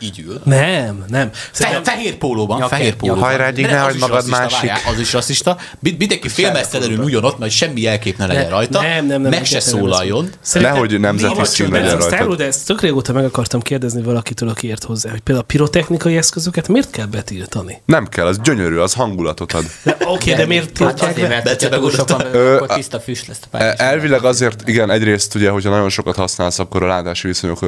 így ül. Nem, nem. Fe, fehér pólóban, Nyak- fehér pólóban. Hajrá, Gyig, Ne, hagyd magad rasszista, másik. várjál, Az is rasszista. Mind- Mindenki félmeztelenül üljon ott, mert semmi jelkép ne legyen Ne- rajta. nem, nem, nem, Meg se szólaljon. Nehogy nemzeti Néha szín csak legyen ez a rajtad. sztárul, de ezt tök régóta meg akartam kérdezni valakitől, aki ért hozzá, hogy például a pirotechnikai eszközöket miért kell betiltani? Nem kell, az gyönyörű, az hangulatot ad. Oké, de miért Hát tiltják be? tiszta füst lesz a E-. Elvileg azért, igen, egyrészt ugye, hogyha nagyon sokat használsz, akkor a látási viszonyok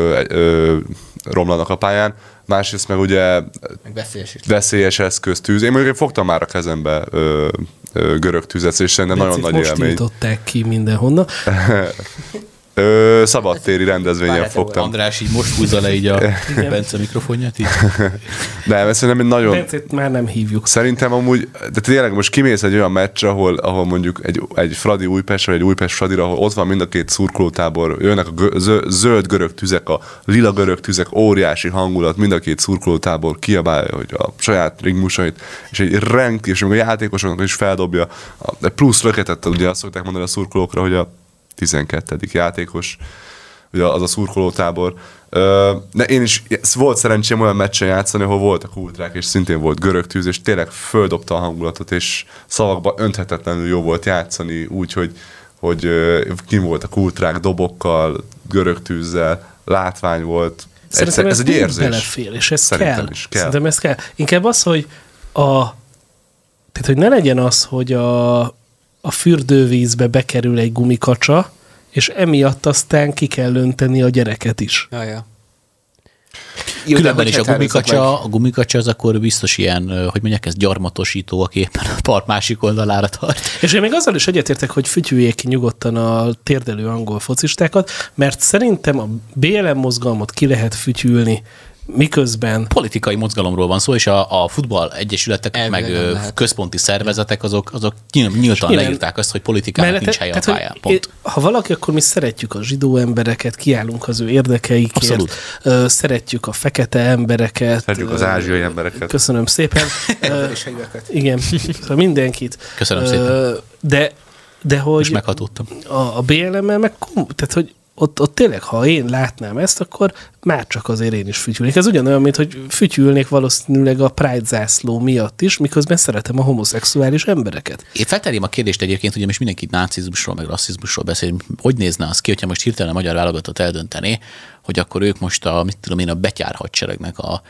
romlanak a pályán, másrészt meg ugye Meg veszélyes veszélyes eszköz tűz. Én mondjuk én fogtam már a kezembe ö, ö, görög tüzet, és szerintem nagyon nagy most élmény. tiltották ki mindenhonnan. Ö, szabadtéri rendezvényen Várjál, te fogtam. András így most húzza le így a Bence mikrofonját. Így. Nem, ez szerintem egy nagyon... Bencét már nem hívjuk. Szerintem amúgy, de tényleg most kimész egy olyan meccsre, ahol, ahol mondjuk egy, egy Fradi Újpest, vagy egy Újpest Fradira, ahol ott van mind a két szurkolótábor, jönnek a gö- zö- zöld görög tüzek, a lila görög tüzek, óriási hangulat, mind a két szurkolótábor kiabálja, hogy a saját ringmusait, és egy renk, és még a játékosoknak is feldobja, a, de plusz löketet, ugye azt szokták mondani a szurkolókra, hogy a 12. játékos, ugye az a szurkolótábor. De én is, volt szerencsém olyan meccsen játszani, ahol voltak ultrák, és szintén volt görög tűz, és tényleg földobta a hangulatot, és szavakba önthetetlenül jó volt játszani, úgy, hogy, kim voltak ultrák, dobokkal, görög tűzzel, látvány volt. Szerintem Egyszer, ez egy érzés. Belefér, és ez Szerintem kell. is kell. Szerintem ez kell. Inkább az, hogy a... Tehát, hogy ne legyen az, hogy a, a fürdővízbe bekerül egy gumikacsa, és emiatt aztán ki kell önteni a gyereket is. Ja, ja. Jó, Különben is a meg? gumikacsa, a gumikacsa az akkor biztos ilyen, hogy mondják, ez gyarmatosító, aki éppen a part másik oldalára tart. És én még azzal is egyetértek, hogy fütyüljék ki nyugodtan a térdelő angol focistákat, mert szerintem a BLM mozgalmat ki lehet fütyülni, miközben Politikai mozgalomról van szó, és a, a futball egyesületek, Elvileg meg lehet. központi szervezetek, azok, azok nyíl- nyíltan nyilván- leírták azt, hogy politikának Mellette- nincs helye a pályán. Pont. Ha valaki, akkor mi szeretjük a zsidó embereket, kiállunk az ő érdekeikért, Abszolút. Ö, szeretjük a fekete embereket. Szeretjük az ázsiai embereket. Köszönöm szépen. Ö, És igen, szóval mindenkit. Köszönöm Ö, szépen. De, de hogy Most meghatódtam. a, a BLM-mel meg tehát hogy ott, ott tényleg, ha én látnám ezt, akkor már csak azért én is fütyülnék. Ez ugyanolyan, mint hogy fütyülnék valószínűleg a Pride zászló miatt is, miközben szeretem a homoszexuális embereket. Én feltenném a kérdést egyébként, ugye most mindenki nácizmusról, meg rasszizmusról beszél, hogy nézne az ki, hogyha most hirtelen a magyar válogatott eldöntené, hogy akkor ők most a, mit tudom én, a betyár hadseregnek a,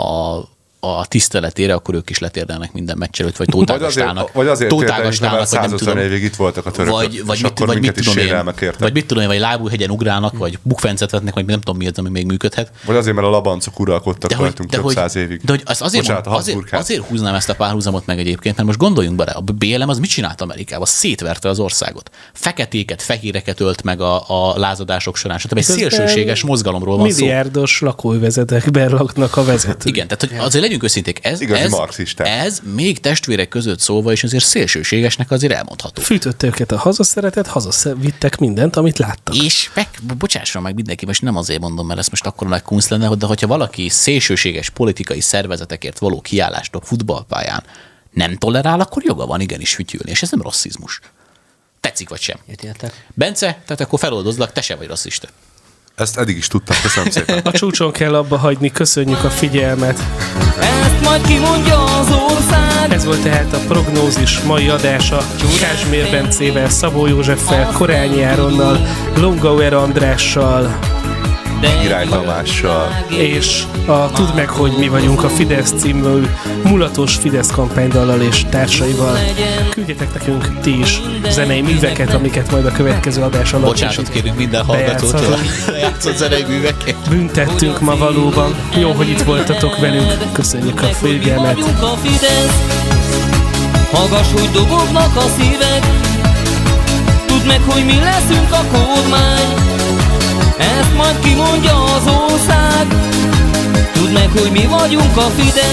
a a tiszteletére, akkor ők is letérdelnek minden meccs előtt, vagy Vagy azért, tótágastálnak. vagy azért térdelés, mert vagy nem 150 tudom. évig itt voltak a törökök, Vagy, vagy, mit, vagy, mit tudom én, értek. vagy mit tudom én, vagy lábúhegyen ugrálnak, vagy bukfencet vetnek, vagy nem tudom mi az, ami még működhet. Vagy azért, mert a labancok uralkodtak rajtunk több hogy, száz évig. de hogy az azért, Bocsánat, mond, azért, azért húznám ezt a párhuzamot meg egyébként, mert most gondoljunk bele, a BLM az mit csinált Amerikában? Szétverte az országot. Feketéket, fehéreket ölt meg a, a lázadások során. Stb. Egy szélsőséges mozgalomról van szó. Milliárdos lakóvezetekben laknak a vezetők. Igen, tehát hogy azért legyünk őszinték, ez, Igazi ez, marxisták. ez még testvérek között szóval is azért szélsőségesnek azért elmondható. Fűtötte őket a hazaszeretet, hazavittek mindent, amit láttak. És meg, bocsásson meg mindenki, most nem azért mondom, mert ez most akkor nagy kunsz lenne, de hogyha valaki szélsőséges politikai szervezetekért való kiállást a futballpályán nem tolerál, akkor joga van igenis fütyülni, és ez nem rasszizmus. Tetszik vagy sem. Értek. Bence, tehát akkor feloldozlak, te se vagy rasszista. Ezt eddig is tudtam, köszönöm szépen. A csúcson kell abba hagyni, köszönjük a figyelmet. Ezt majd kimondja az ország Ez volt tehát a prognózis mai adása Kázsmér Bencével, Szabó Józseffel, Korányi Áronnal, Longauer Andrással, Király Tamással. és a Tudd meg, hogy mi vagyunk a Fidesz című mulatos Fidesz kampánydallal és társaival. Küldjetek nekünk ti is zenei műveket, amiket majd a következő adás alatt Bocsánatot kérünk minden hallgatótól, lejátszott zenei művekért. Büntettünk ma valóban. Jó, hogy itt voltatok velünk. Köszönjük a figyelmet. Hallgass, hogy dobognak a szívek Tudd meg, hogy mi leszünk a kormány Ezt majd kimondja az ország. Tudd meg, hogy mi vagyunk a Fidesz